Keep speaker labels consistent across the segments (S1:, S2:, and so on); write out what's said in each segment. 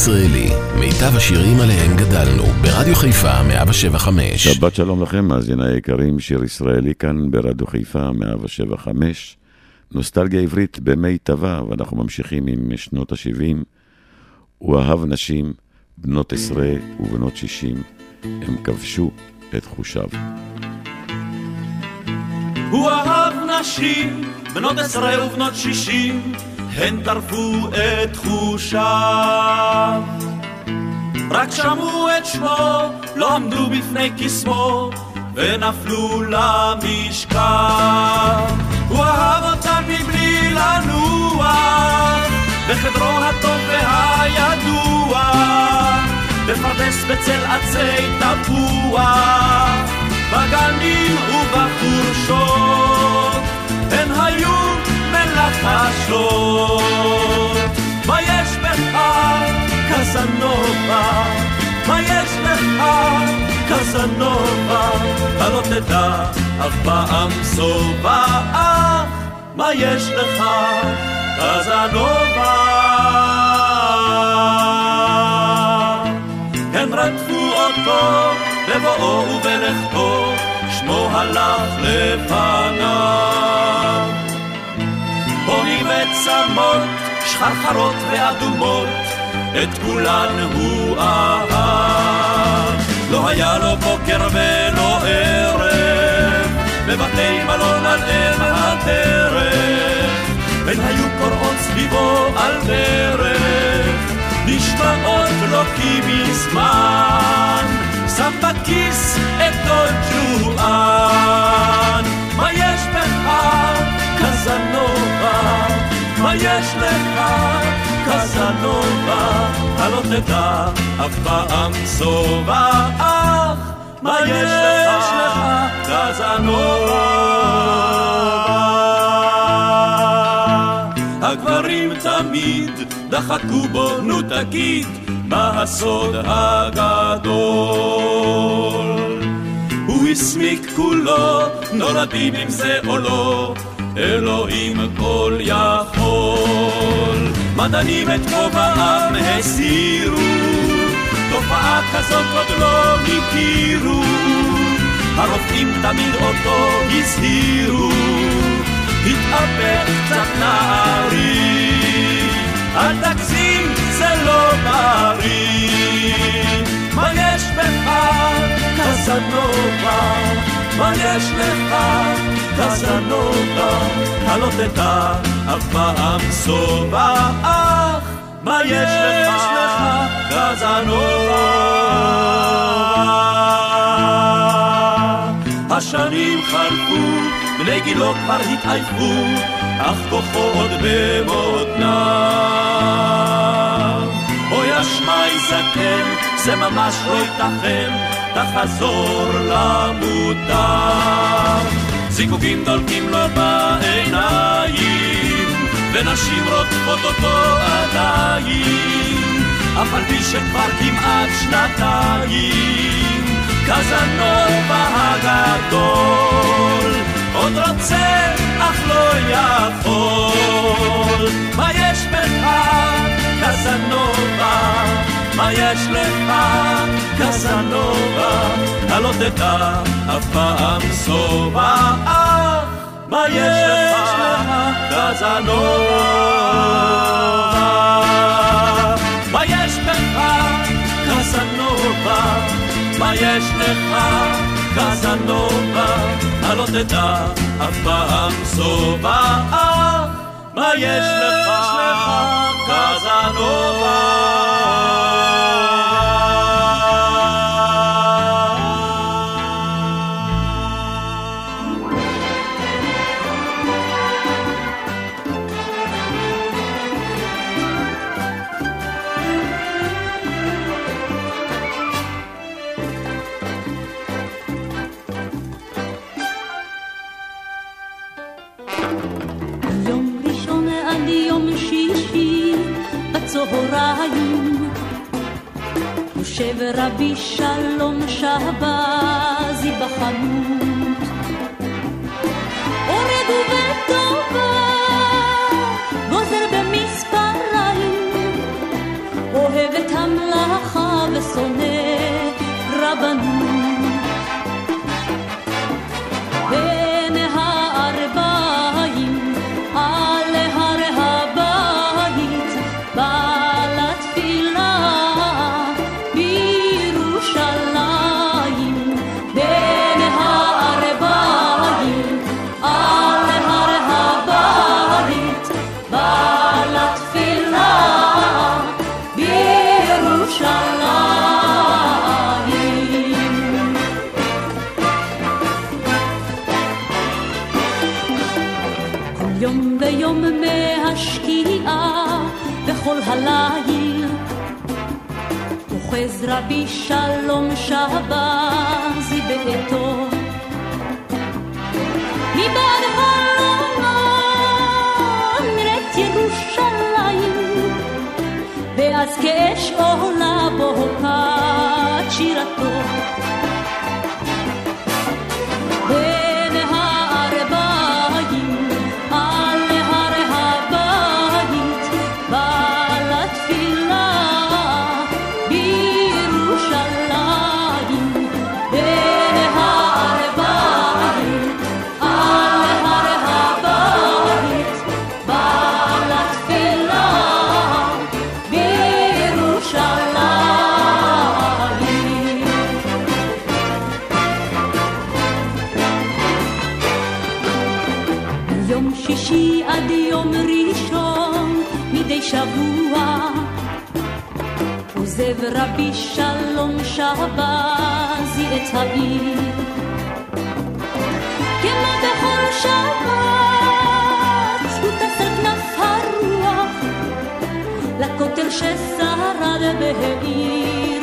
S1: מאזינים לשיר ישראלי, מיטב השירים עליהם גדלנו, ברדיו חיפה 175.
S2: שבת שלום לכם, מאזיני היקרים, שיר ישראלי כאן ברדיו חיפה 175. נוסטלגיה עברית במיטבה, ואנחנו ממשיכים עם שנות ה-70. הוא אהב נשים, בנות עשרה ובנות שישים, הם כבשו את חושיו.
S3: הוא אהב נשים, בנות עשרה ובנות שישים, הן טרפו את חושיו. רק שמעו את שמו, לא עמדו בפני קסמו, ונפלו למשכב. הוא אהב אותם מבלי לנוע, בחדרו הטוב והידוע, בפרדס בצל עצי תפוח, בגנים ובחורשות, הן היו מלחשות. מה יש בך, קזנובה? מה יש לך, קזנובה? הלא תדע אף פעם שובע, מה יש לך, קזנובה? הם רדפו אותו בבואו ובלכתו, שמו הלך לפניו. וצמות, שחרחרות ואדומות, את כולן הוא אהב. לא היה לו בוקר ולא ערב, בבתי מלון על אם הדרך, הן היו קוראות סביבו על דרך, נשמעות לו כי מזמן, שם בכיס את דוד ג'ואן. יש לך, קזנובה? הלא תדע אף פעם שובע, אך מה יש לך, קזנובה? הגברים תמיד דחקו בו, נו תגיד, מה הסוד הגדול? הוא הסמיק כולו, נולדים עם זה או לא, אלוהים כל יכול. מדענים את כובעם הסירו, תופעה כזאת עוד לא הכירו. הרופאים תמיד אותו הזהירו, התאפק קצת נערי, אל תגזים זה לא בריא. מה יש בך, קזנובה? מה יש לך, קזנובה? הלא תדע אף פעם שובע, אך מה יש לך, קזנובה? השנים חלפו, בני גילו כבר התעייפו, אך כוחו עוד במותניו. אוי אשמי זקן, זה ממש לא ייתכן, תחזור למוטב. זיקוקים דולקים לו בעיניים, ונשים רודפות אותו עדיין, אף על פי שכבר כמעט שנתיים, קזנובה הגדול, עוד רוצה אך לא יכול. מה יש בך, קזנובה? מה יש לך, קזנובה? הלא תדע אף פעם שובע, מה יש לך, קזנובה? מה יש בך, קזנובה? מה יש לך, קזנובה? הלא תדע אף פעם שובע, מה יש לך, קזנובה?
S4: יושב רבי שלום שהבזי בחנות. אורד ובטובה, גוזר במספריים, אוהב את המלאכה ושונא רבי שלום שבזי את העיר. כמו בכל שבת הוא טס על כנף הרוח לכותל ששרד בעיר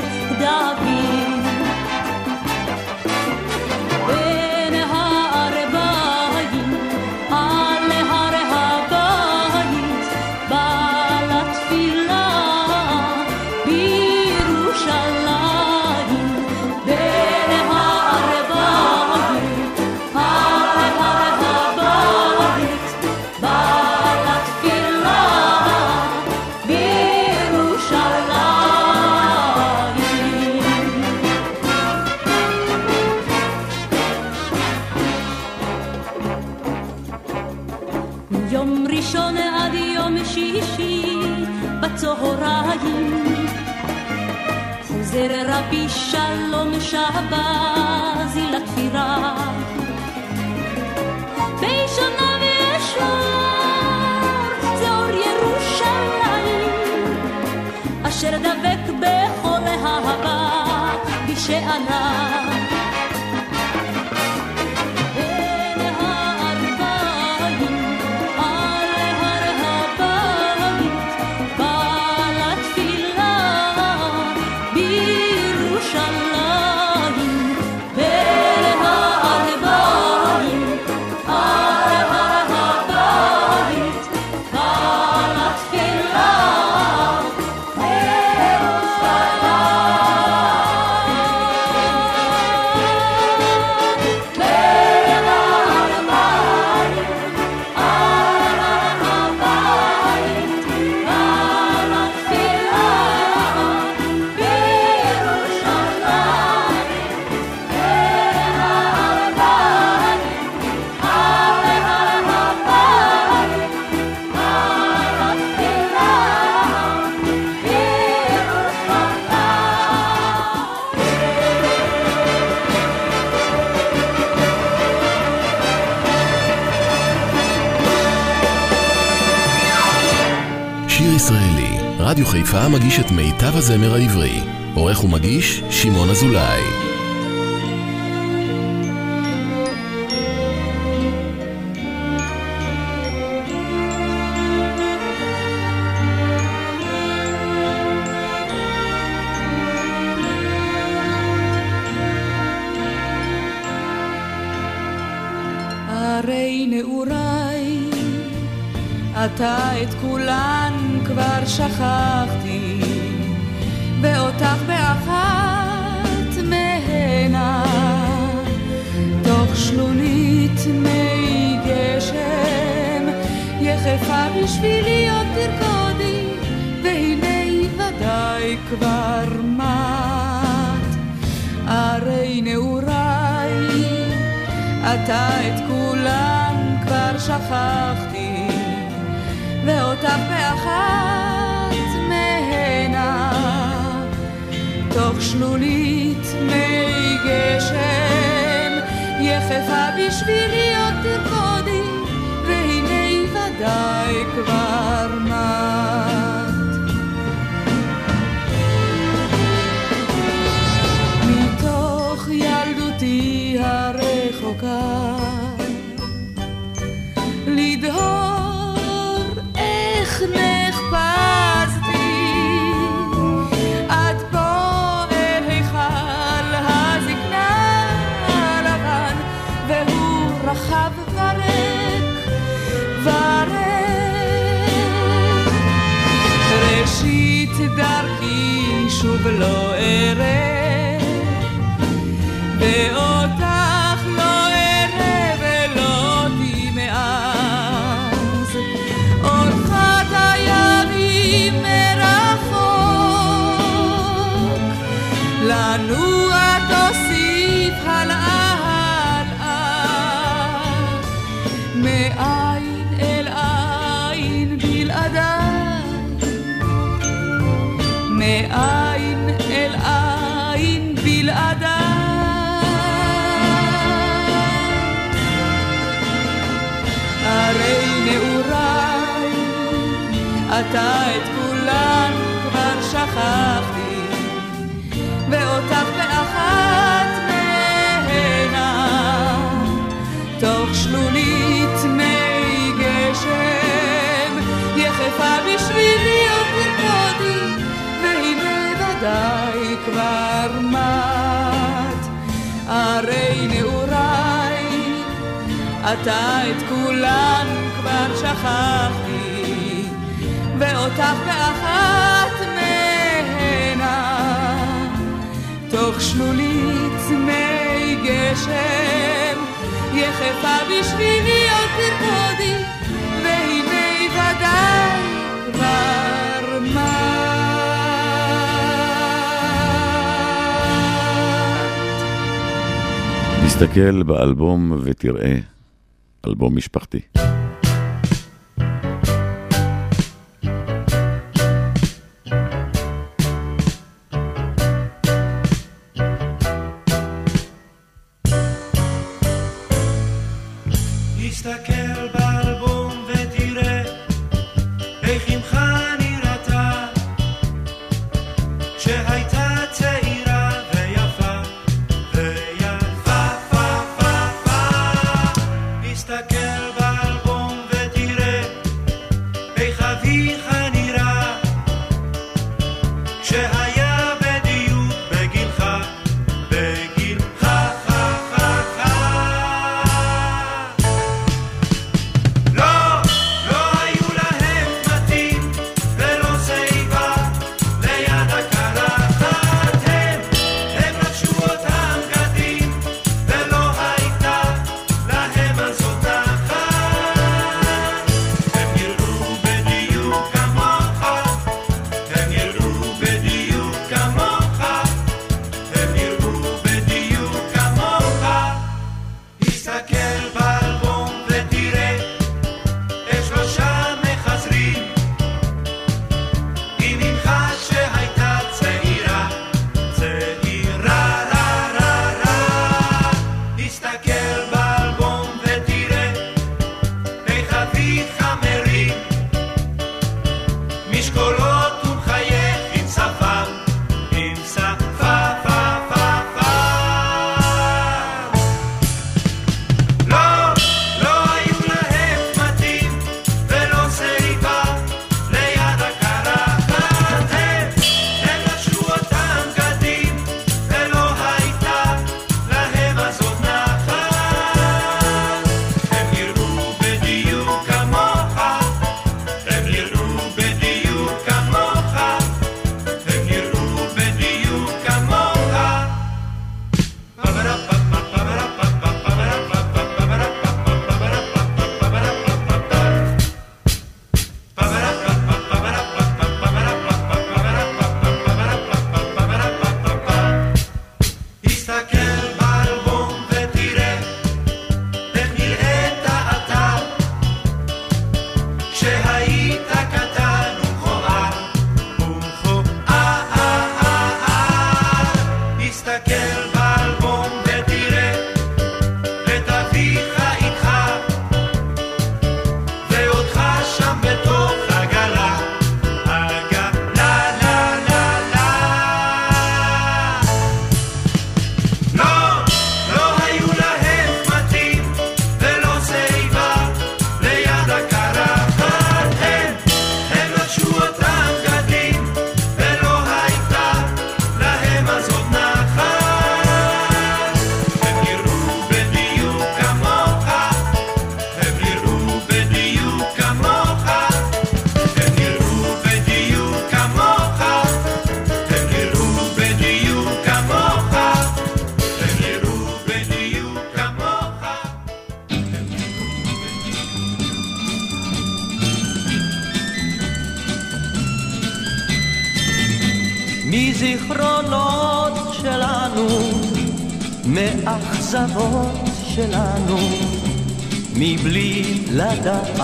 S4: שלום שבזי לכפירה. בישונה וישור זה אור ירושלים, אשר דבק בכל אהבה בשענה.
S1: חיפה מגיש את מיטב הזמר העברי. עורך ומגיש, שמעון אזולאי.
S5: אתה את כולן כבר שכחתי, בשבילי עוד תרקודי, והנה ודאי כבר מת. הרי נעוריי, אתה את כולם כבר שכחתי, ואותך באחת מהנה, תוך שלולית מי גשם, יחפה בשבילי עוד תרקודי. והנה ודאי כבר מת. שוב לא אראה ואותך לא אראה ולא אותי מאז. אותך הימים מרחוק. לנוע תוסיף הלאה הלאה אתה את כולן כבר שכחתי, ואותך באחת מהנה, תוך שלולית מי גשם, יחפה בשבילי עוד תרקודי, והנה ודאי כבר מת. הרי נעוריי, אתה את כולן כבר שכחתי, ואותך באחת מהנה, תוך שלולית מי גשם, יחפה בשבילי עוד תרקודי, והנה ודאי כבר מת.
S2: תסתכל באלבום ותראה אלבום משפחתי.
S6: מאכזבות שלנו, מבלי לדעת,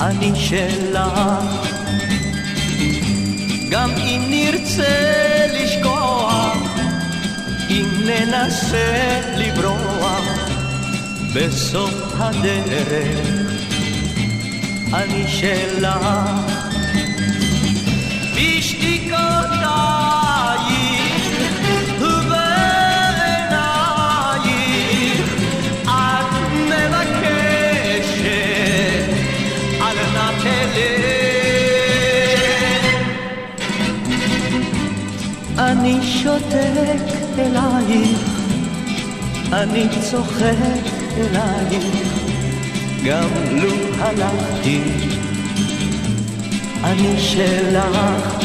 S6: אני שלך. גם אם נרצה לשכוח, אם ננסה לברוח, בסוף הדרך אני שלך.
S7: אני שותק אלייך, אני צוחק אלייך, גם לו הלכתי, אני שלך.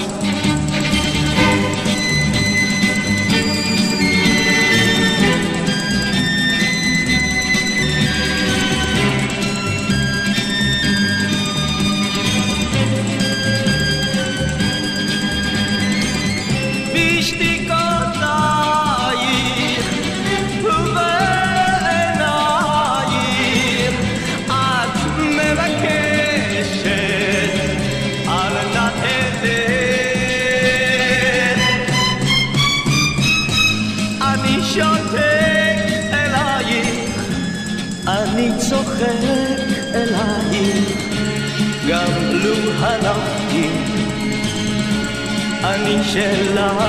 S6: שלך,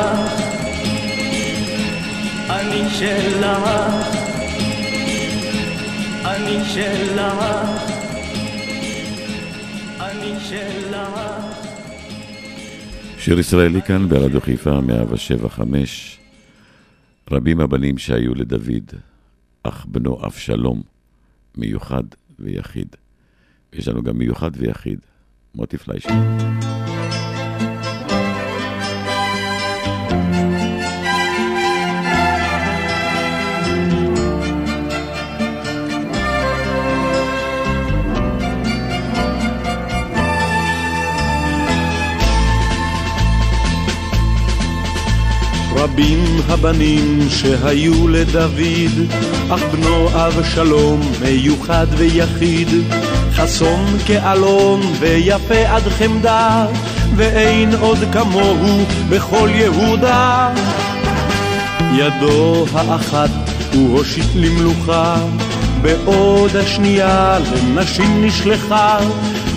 S6: אני שלך, אני שלך, אני שלך.
S8: שיר ישראלי כאן ברדיו חיפה 175. רבים הבנים שהיו לדוד, אך בנו אבשלום, מיוחד ויחיד. יש לנו גם מיוחד ויחיד. מוטי פליישר.
S9: רבים הבנים שהיו לדוד, אך בנו אבשלום מיוחד ויחיד. חסון כאלון ויפה עד חמדה, ואין עוד כמוהו בכל יהודה. ידו האחת הוא הושיט למלוכה, בעוד השנייה לנשים נשלחה.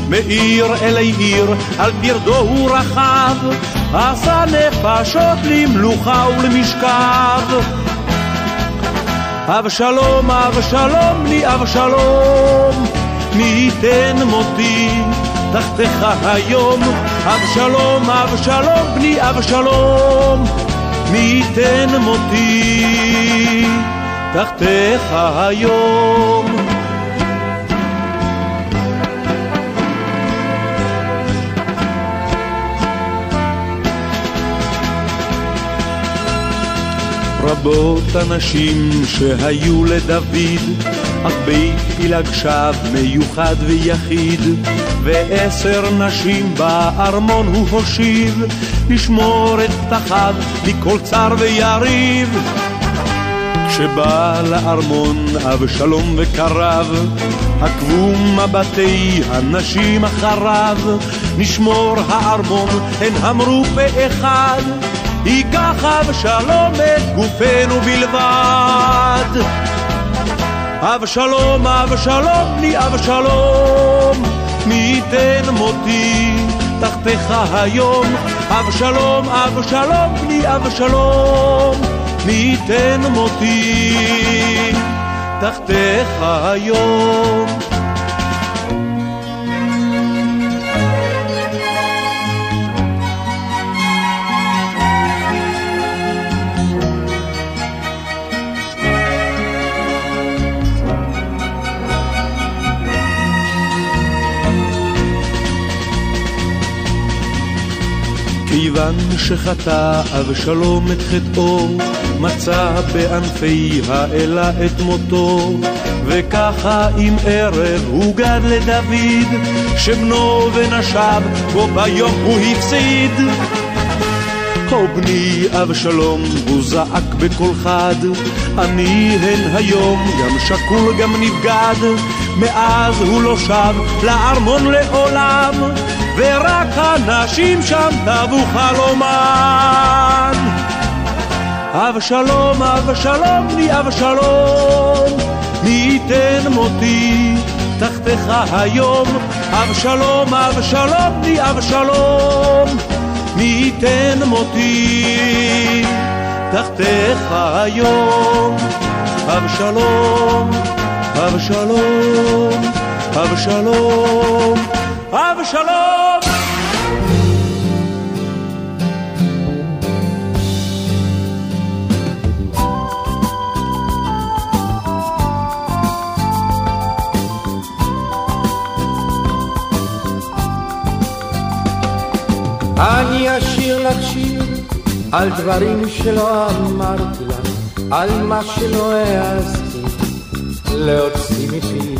S9: מעיר אלי עיר, על פרדו הוא רכב, עשה נפשות למלוכה ולמשכב. אבשלום, אבשלום, לי אבשלום, מי ייתן מותי תחתיך היום, אבשלום, אבשלום, בני אבשלום, מי ייתן מותי תחתיך היום. רבות הנשים שהיו לדוד, אך בית פילג שב מיוחד ויחיד, ועשר נשים בארמון הוא הושיב, לשמור את פתחיו מכל צר ויריב. כשבא לארמון אבשלום וקרב, עקבו מבטי הנשים אחריו, נשמור הארמון, הן אמרו פה אחד. ייקח אבשלום את גופנו בלבד. אבשלום, אבשלום, לי אבשלום, מי ייתן מותי תחתיך היום. אבשלום, אבשלום, לי אבשלום, מי ייתן מותי תחתיך היום. שחטא אבשלום את חטאו, מצא בענפי האלה את מותו, וככה עם ערב הוגד לדוד, שבנו ונשב בו ביום הוא הפסיד.
S10: הו בני אבשלום, הוא זעק בקול חד, אני הן היום, גם שקול גם נבגד, מאז הוא לא שב לארמון לעולם, ורק הנשים שם טבו חלומן. אבשלום, אבשלום, בני אבשלום, מי ייתן מותי תחתיך היום, אבשלום, אבשלום, בני אבשלום. מי ייתן מותי תחתיך היום, אבשלום, אבשלום, אבשלום, אבשלום.
S11: אני אשיר לך שיר על דברים שלא אמרתי לך, על מה שלא העזתי להוציא מפי.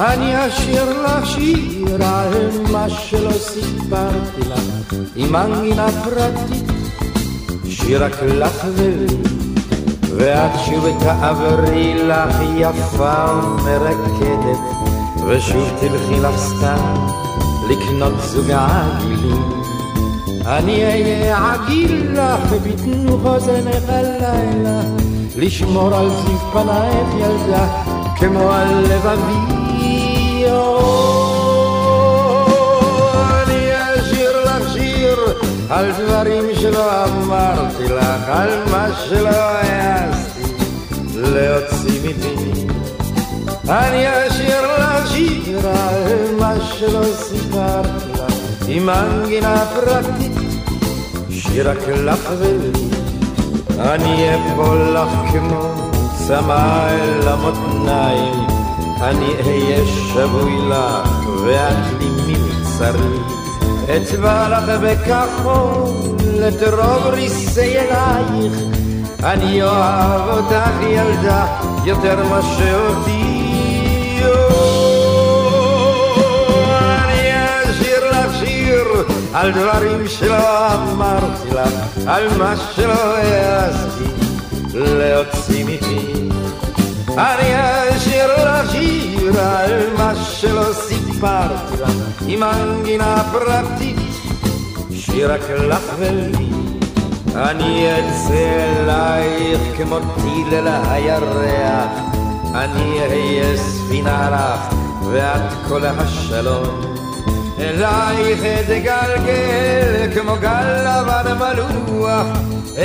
S11: אני אשיר לך שיר על מה שלא סיפרתי לך, עם מנגינה פרטית, שיר רק לך ולי. ואת שוב תעברי לך יפה ומרקדת, ושוב תלכי לך סתם לקנות זוג עגילים. אני אהיה עגיל לך בבטנו חוזנך הלילה, לשמור על זיו פנייך ילדה, כמו על לבבי. אני אשיר לך שיר על דברים שלא אמרתי לך, על מה שלא העזתי להוציא מפי. אני אשיר על מה שלא סיפרתי לך, עם מנגינה פרטית, שיר רק לך ולי. אני אפול לך כמו צמא אל המותניים, אני אהיה שבוי לך ואת לי מבצרי. אצבע לך בכחול את רוב ריסי אלייך, אני אוהב אותך ילדה יותר מאשר אותי. על דברים שלא אמרתי לך, על מה שלא העזתי להוציא מפי. אני אשאיר לך שיר על מה שלא סיפרתי לך, עם מנגינה פרטית, שיר רק לך ולי. אני אצא אלייך כמו טיל אל הירח, אני אהיה ספינה לך, ואת כל השלום. אלייך אתגלגל כמו גל לבן מלוח,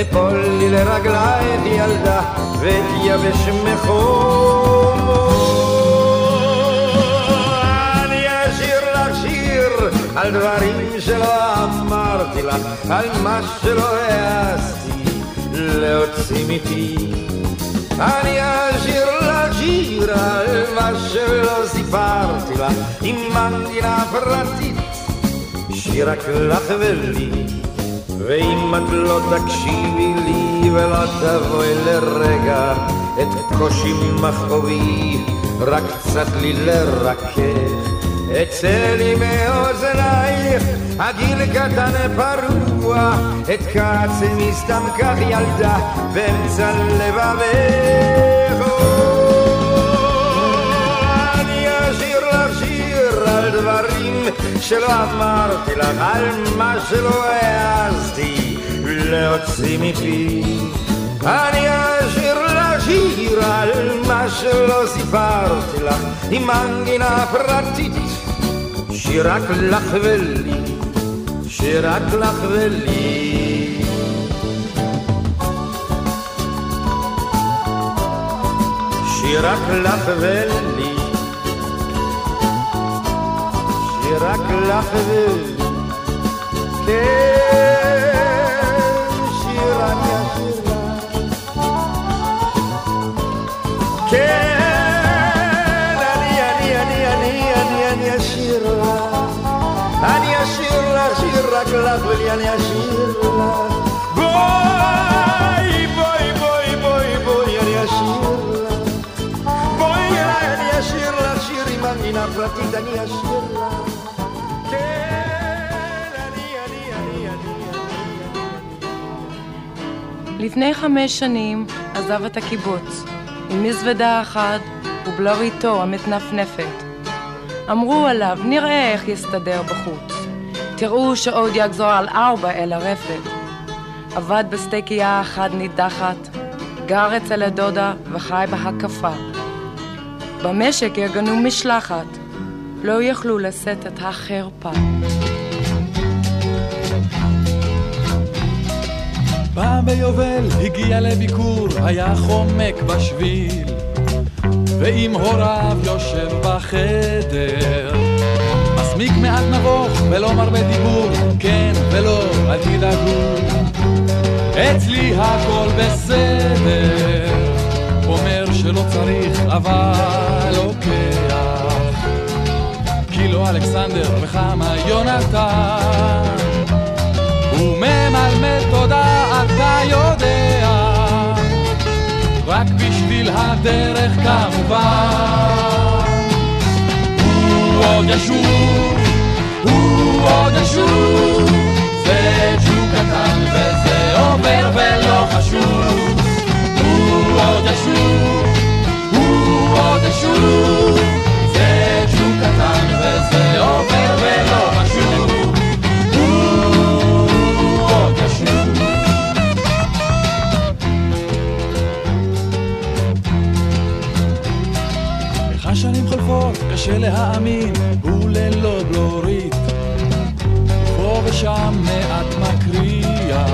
S11: אפול לי לרגלייך ילדה, ואתייבש מחום. אני אשיר לך שיר על דברים שלא אמרתי לך, על מה שלא העזתי להוציא מפי. אני אשיר על מה שלא סיפרתי לך, עם מנגינה פרטית, שיר רק לך ולי. ואם את לא תקשיבי לי ולא תבואי לרגע את קושי מכאובי, רק קצת לי לרכך. אצא לי מאוזנייך, הגיל קטן פרוע, את כעצמי סתם כך ילדה, באמצע לבבך. שלא אמרתי לך, על מה שלא העזתי להוציא מפי. אני אשיר לך שיר על מה שלא סיפרתי לך, עם מנגינה פרטית, שיר רק לך ולי, שיר רק לך ולי. שיר רק לך ולי, רק לך ולי,
S12: לפני חמש שנים עזב את הקיבוץ, עם מזוודה אחת ובלריתו המתנפנפת. אמרו עליו, נראה איך יסתדר בחוץ. תראו שעוד יגזור על ארבע אל הרפת. עבד בסטייקייה אחת נידחת, גר אצל הדודה וחי בהקפה. במשק ארגנו משלחת, לא יכלו לשאת את החרפה.
S13: פעם ביובל הגיע לביקור, היה חומק בשביל, ועם הוריו יושב בחדר. מסמיק מעט נבוך ולא מרבה דיבור, כן ולא, אל תדאגו. אצלי הכל בסדר, אומר שלא צריך אבל לוקח. כי לא אלכסנדר וכמה יונתן, הוא ממלמל תודה יודע, רק בשביל הדרך כמובן. הוא עוד ישוב, הוא עוד ישוב, זה ג'וק קטן וזה עובר ולא חשוב. הוא עוד ישוב, הוא עוד ישוב, זה ג'וק קטן וזה עובר ולא חשוב. קשה להאמין, הוא ללא בלורית. פה ושם מעט מקריאה.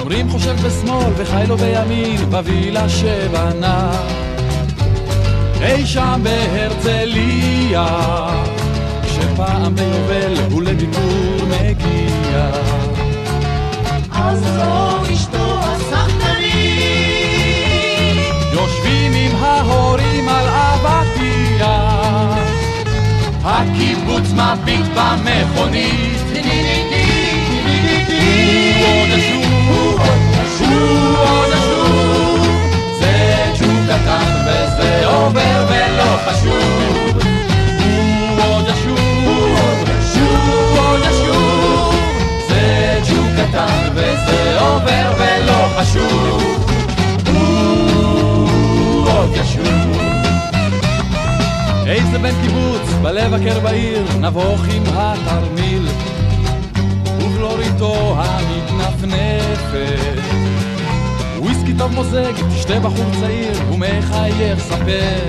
S13: אומרים חושב בשמאל וחי לו בימין, בווילה שבנה. אי שם בהרצליה, שפעם ביובל הוא לביקור מגיע.
S5: אז זו
S13: הקיבוץ מביט במכונית. עוד הוא עוד ישוב, זה ג'וק קטן וזה עובר ולא חשוב. עוד הוא עוד ישוב, זה ג'וק קטן וזה עובר ולא חשוב. עוד ישוב. איזה בן קיבוץ, בלב הקר בעיר, נבוך עם התרמיל, ובלוריתו המתנפנפת. וויסקי טוב מוזג, תשתה בחור צעיר, ומחייך ספר.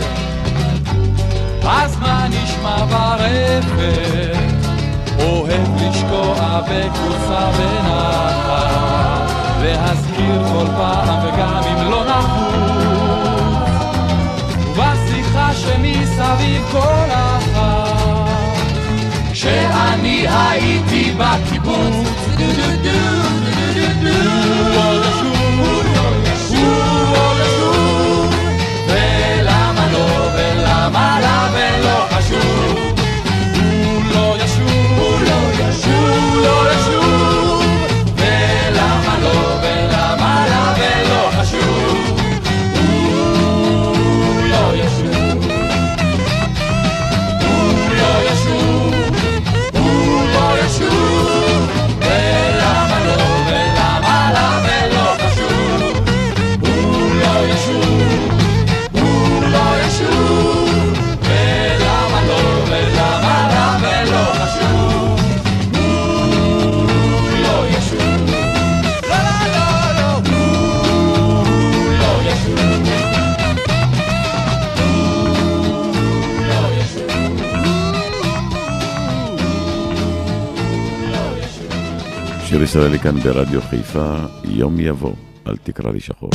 S13: אז מה נשמע ברפת? אוהב לשקוע בכורסה בנחת, להזכיר כל פעם וגם אם לא נחוץ. שמסביב כל אחת, כשאני הייתי בקיבוץ, דו דו דו דו דו דו עוד ישוב, הוא עוד ישוב, ולמה לא ולמה לה ולא חשוב. הוא לא ישוב, הוא לא ישוב, הוא לא ישוב,
S3: ישראלי כאן ברדיו חיפה, יום יבוא, אל תקרא לי שחור.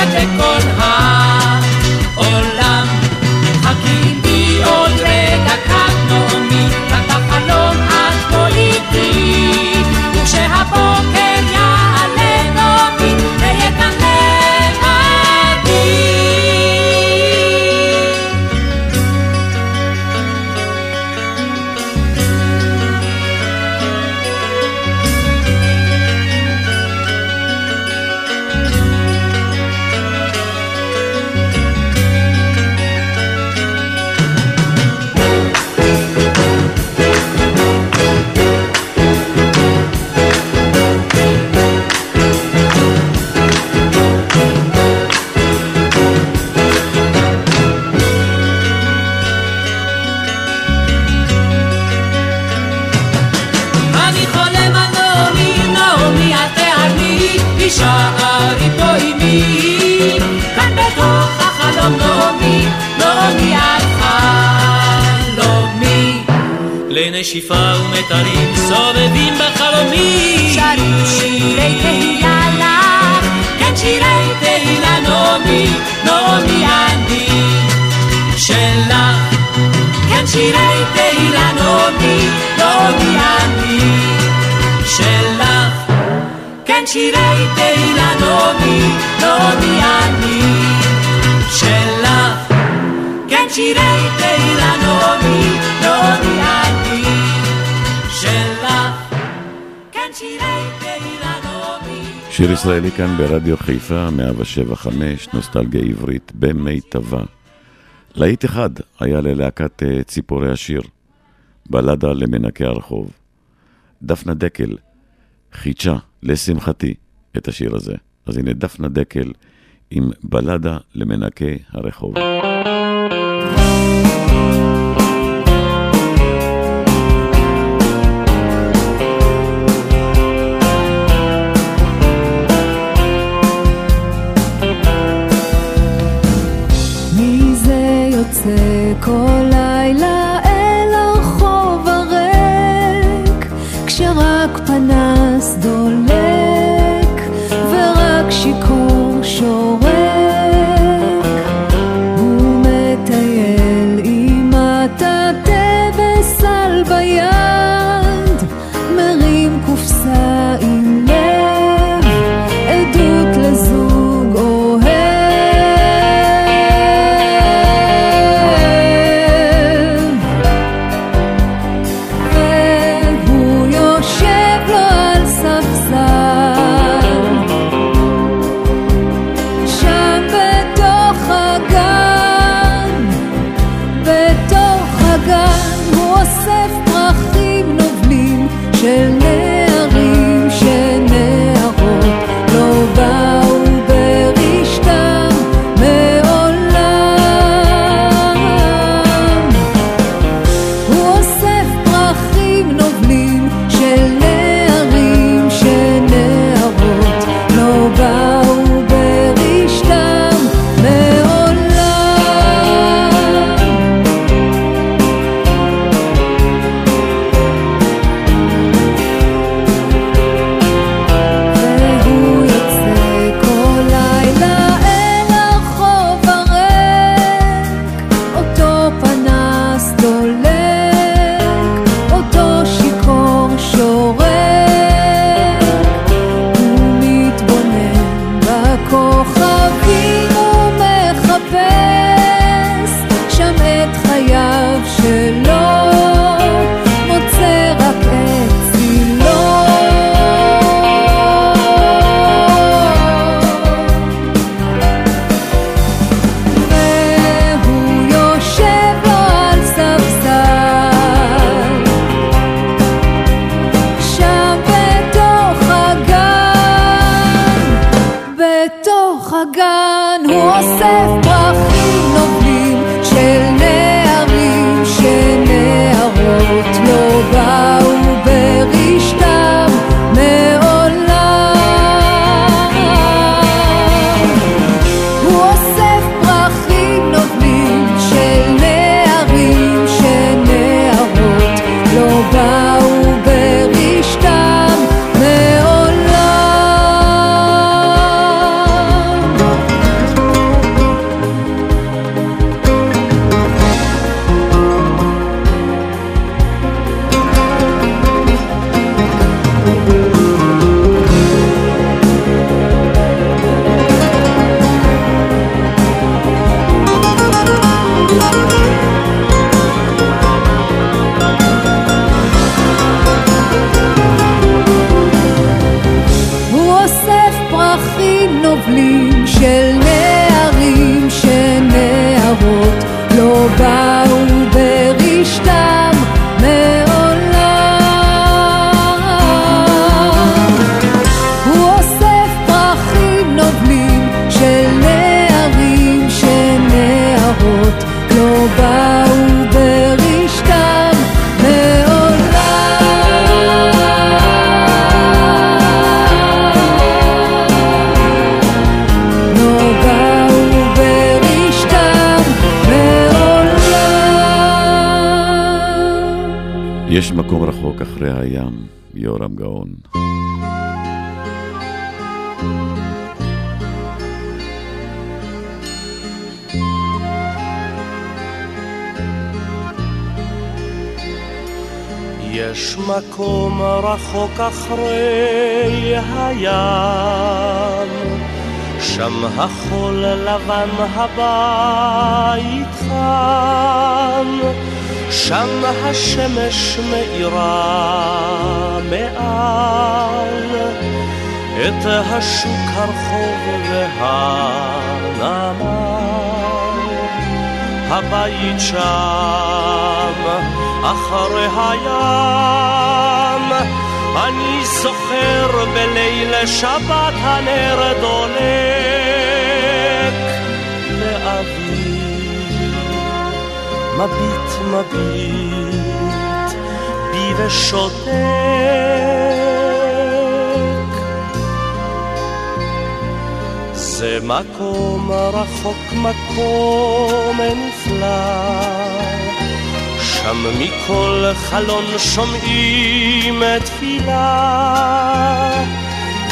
S14: Chacheko. כאן
S2: ברדיו חיפה, 175, נוסטלגיה עברית במיטבה. להיט אחד היה ללהקת אה, ציפורי השיר, בלדה למנקי הרחוב. דפנה דקל חידשה, לשמחתי, את השיר הזה. אז הנה דפנה דקל עם בלדה למנקי הרחוב. thank you רחוק אחרי הים, יורם גאון.
S10: יש מקום רחוק אחרי הים, שם החול לבן הבית חם, שם השמש מאירה מעל את השוק הרחוב והנמל. הבית שם, אחרי הים, אני זוכר בליל שבת הנר דולק מביט מביט בי ושותק. זה מקום רחוק, מקום נפלא. שם מכל חלון שומעים תפילה.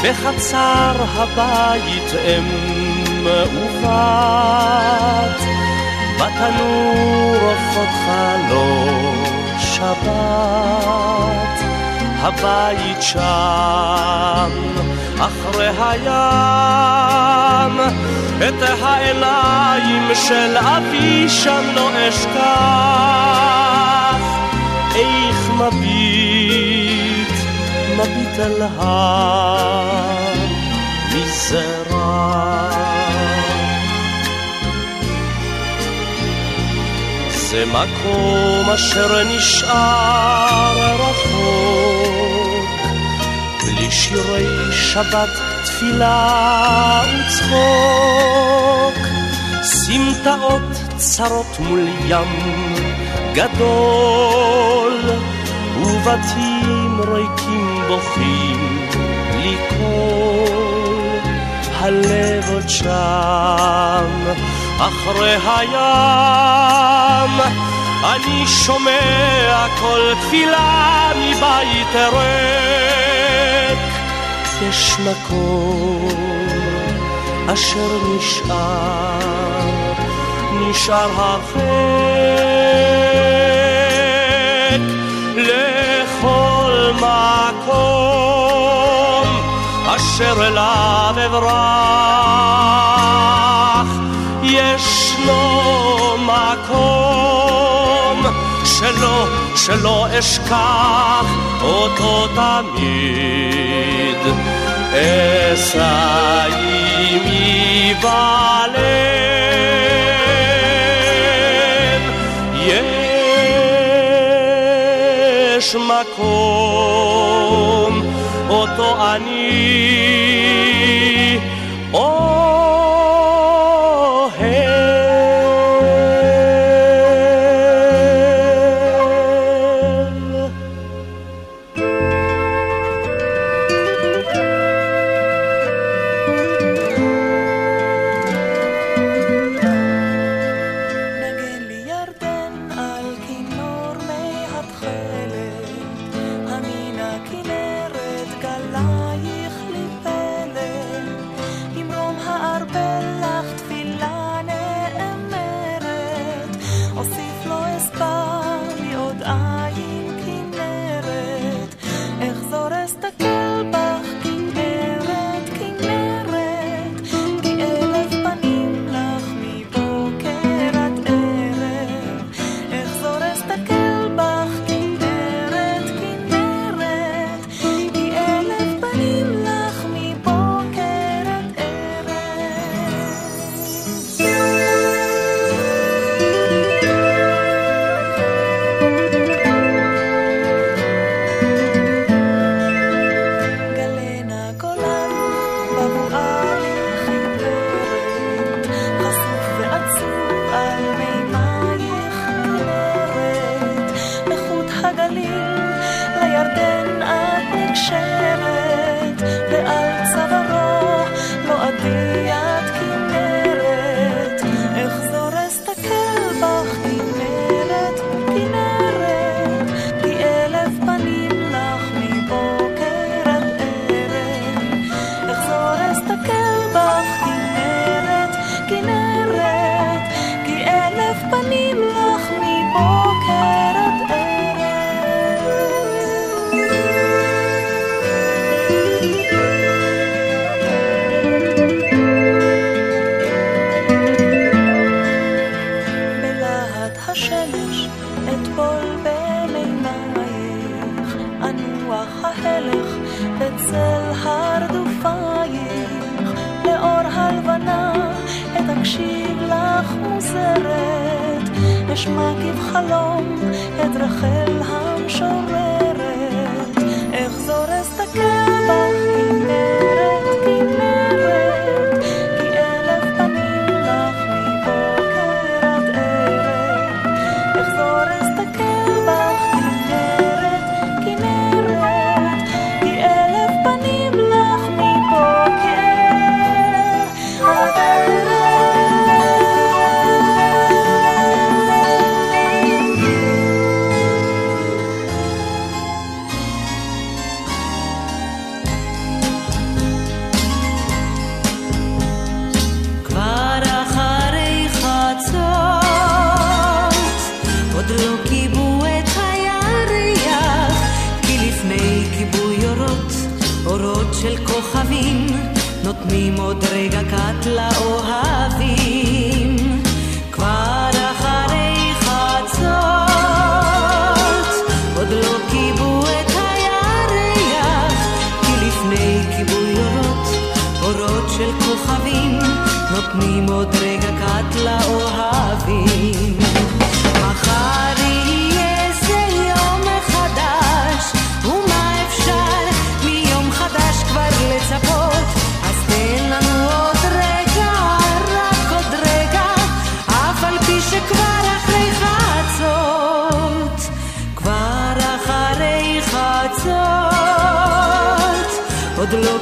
S10: בחצר הבית אם ובת, בתנור עופות חלון שבת. הבית שם, אחרי הים, את העיניים של אבי שם לא אשכח. איך מביט, מביט אל המזרח. זה מקום אשר נשאר רחוק, בלי שירי שבת, תפילה וצחוק, סמטאות צרות מול ים גדול, ובתים ריקים בוכים בלי קול, הלב עוד שם, אחרי הים, אני שומע כל תפילה מבית ריק. יש מקום אשר נשאר, נשאר הרחק לכל מקום אשר אליו אברח. ישנו מקום שלא, שלא אשכח אותו תמיד. אשא עימי בלב. יש מקום אותו אני
S15: פנים לך מבוקר.
S16: אשמע כבחלום את רחל המשוררת, נותנים עוד רגע קט לאוהבים.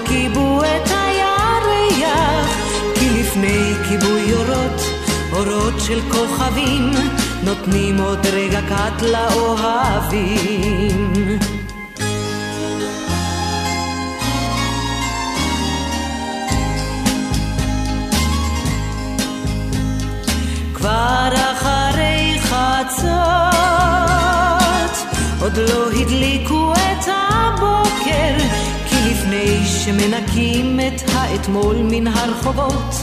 S16: כיבו את הירח, כי לפני כיבוי אורות, אורות של כוכבים, נותנים עוד רגע קט לאוהבים. כבר אחרי חצות, עוד לא הדליקו את הבוקר, לפני שמנקים את האתמול מן הרחובות,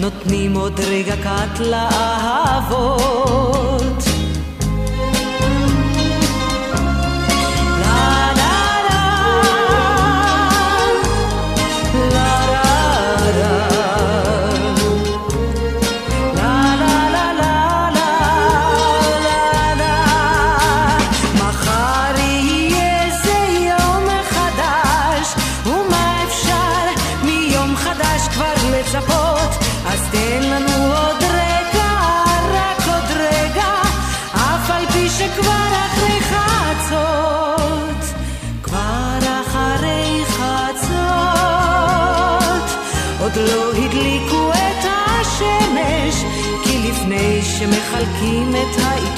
S16: נותנים עוד רגע קט לאהבות.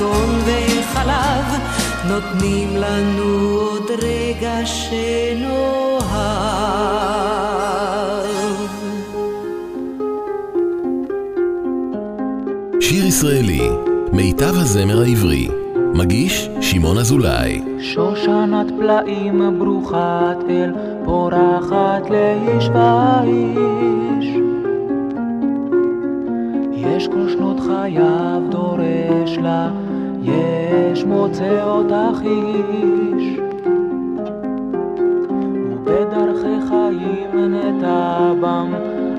S16: העיתון והחלב, נותנים לנו עוד רגע שנאהב.
S1: שיר ישראלי, מיטב הזמר העברי. מגיש שמעון אזולאי.
S17: שושנת פלאים ברוכת אל, פורחת לאיש ואיש. יש כל שנות חייו דורש לה, יש מוצא אותך איש. ובדרכי חיים נטע בם,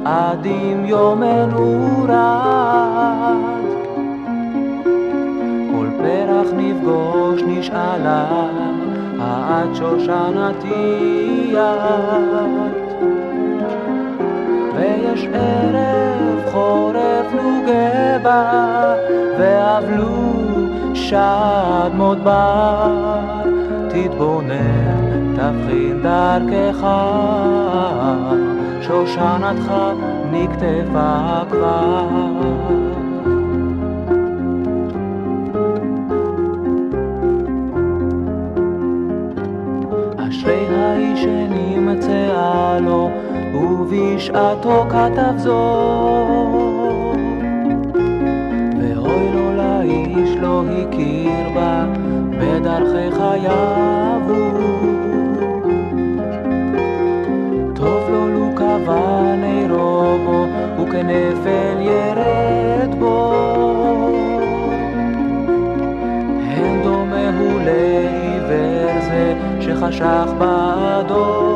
S17: עד אם יומנו רד. כל פרח נפגוש נשאלה, העד שושנתי את. ויש ערב חורף נוגה בה, ואבלו שד מודבר, תתבונן, תבחין דרכך, שושנתך נקטפה כבר. אשרי האיש שנמצאה לו, ובשעתו כתב זאת. הכיר בה, בדרכי חייו. טוב לו לו קבע נרו בו, וכנפל ירד בו. הן דומה הוא לעיוור זה שחשך בעדו.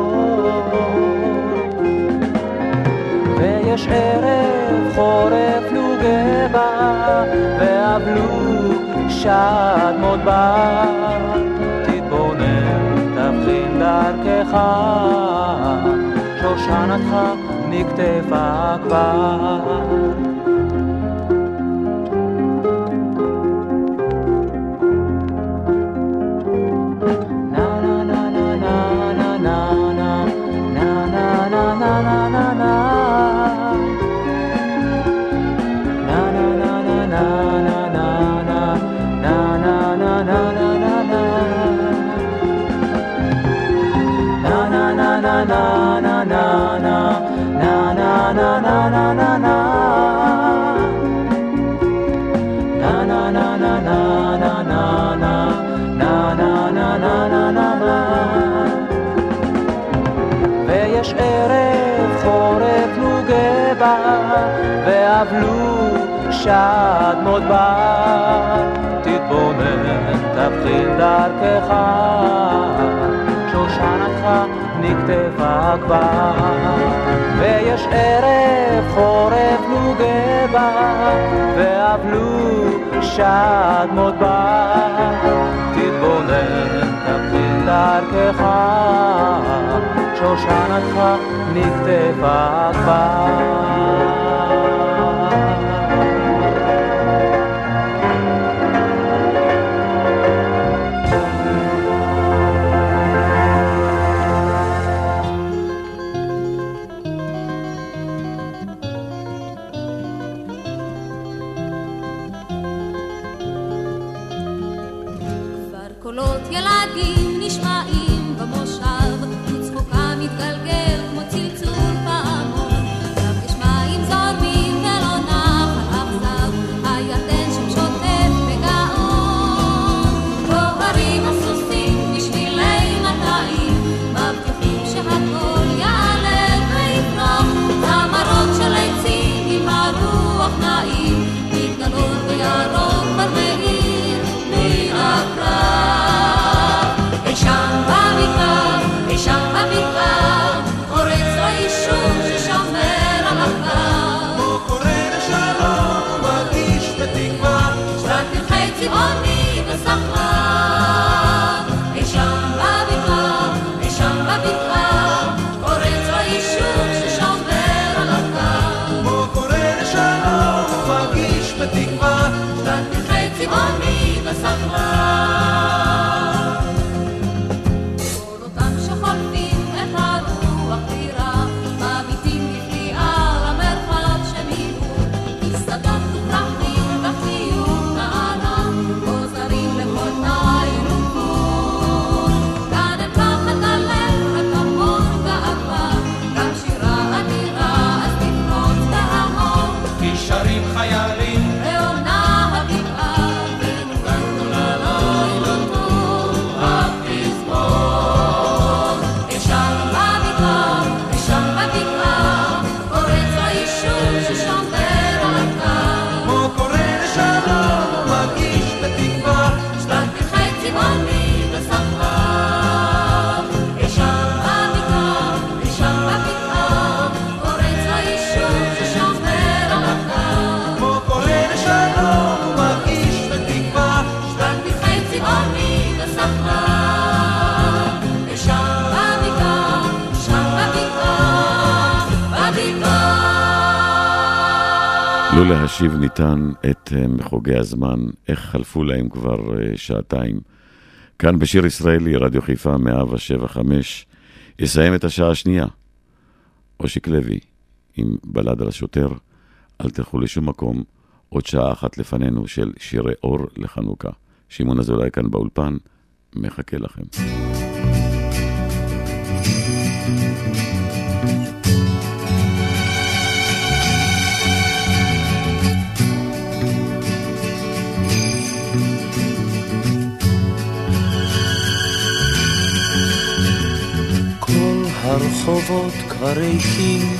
S17: ויש ערב חורף לוגבה, ואבלו שד בה. תתבונן, תבחין דרכך, שושנתך נקטפה כבר.
S2: את אה, מחוגי הזמן, איך חלפו להם כבר אה, שעתיים. כאן בשיר ישראלי, רדיו חיפה 175, יסיים את השעה השנייה. אושיק לוי, עם בלד על השוטר, אל תלכו לשום מקום, עוד שעה אחת לפנינו של שירי אור לחנוכה. שמעון אזולאי כאן באולפן, מחכה לכם.
S17: הרחובות כבר ריקים,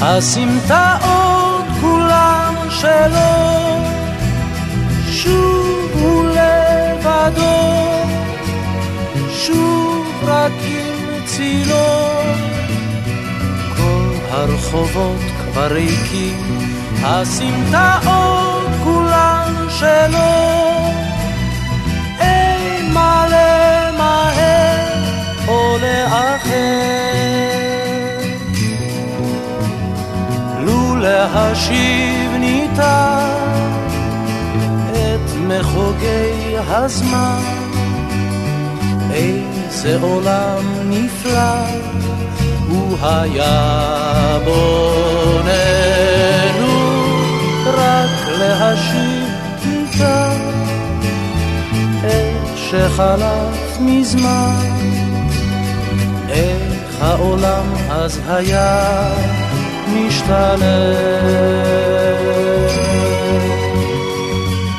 S17: הסמטאות כולן שלו, שוב הוא לבדו, שוב רק עם צילו, כל הרחובות כבר
S9: וריקים, הסמטאות כולן שלו. אין מה למהר או לאחר. לו להשיב ניתן את מחוגי הזמן, איזה עולם נפלא הוא היה בוננו, רק להשיב ניתן את שחלף מזמן, איך העולם אז היה משתנה.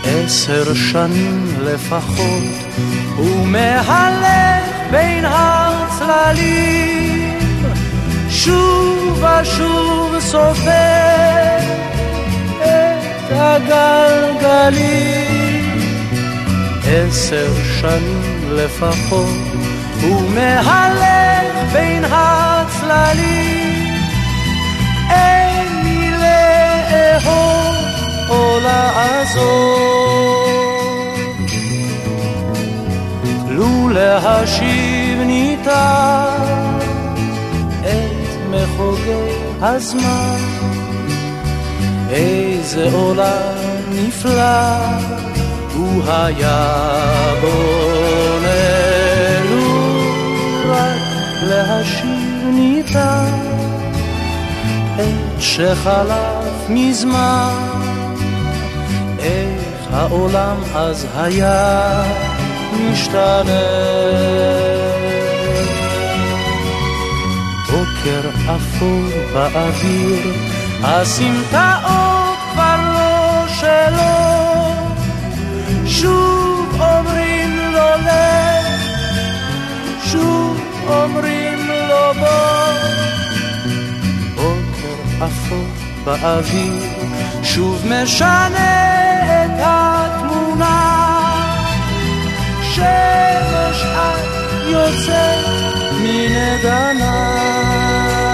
S9: עשר שנים לפחות, הוא מהלך בין הצללים, שוב ושוב סופר את הגלגלים. עשר שנים לפחות, הוא מהלך בין הצללים, אין מי לאהוב או לעזור. לו להשיב ניתן את מחוגי הזמן, איזה עולם נפלא הוא היה בוננו, רק להשיב ניתן שחלף מזמן, איך העולם אז היה משתנה. בוקר אפור באוויר, הסמטאות כבר לא שלו, שוב אומרים לו לך, שוב אומרים לו בוא. באוויר, שוב משנה את התמונה. שמש את יוצאת מן עדנה.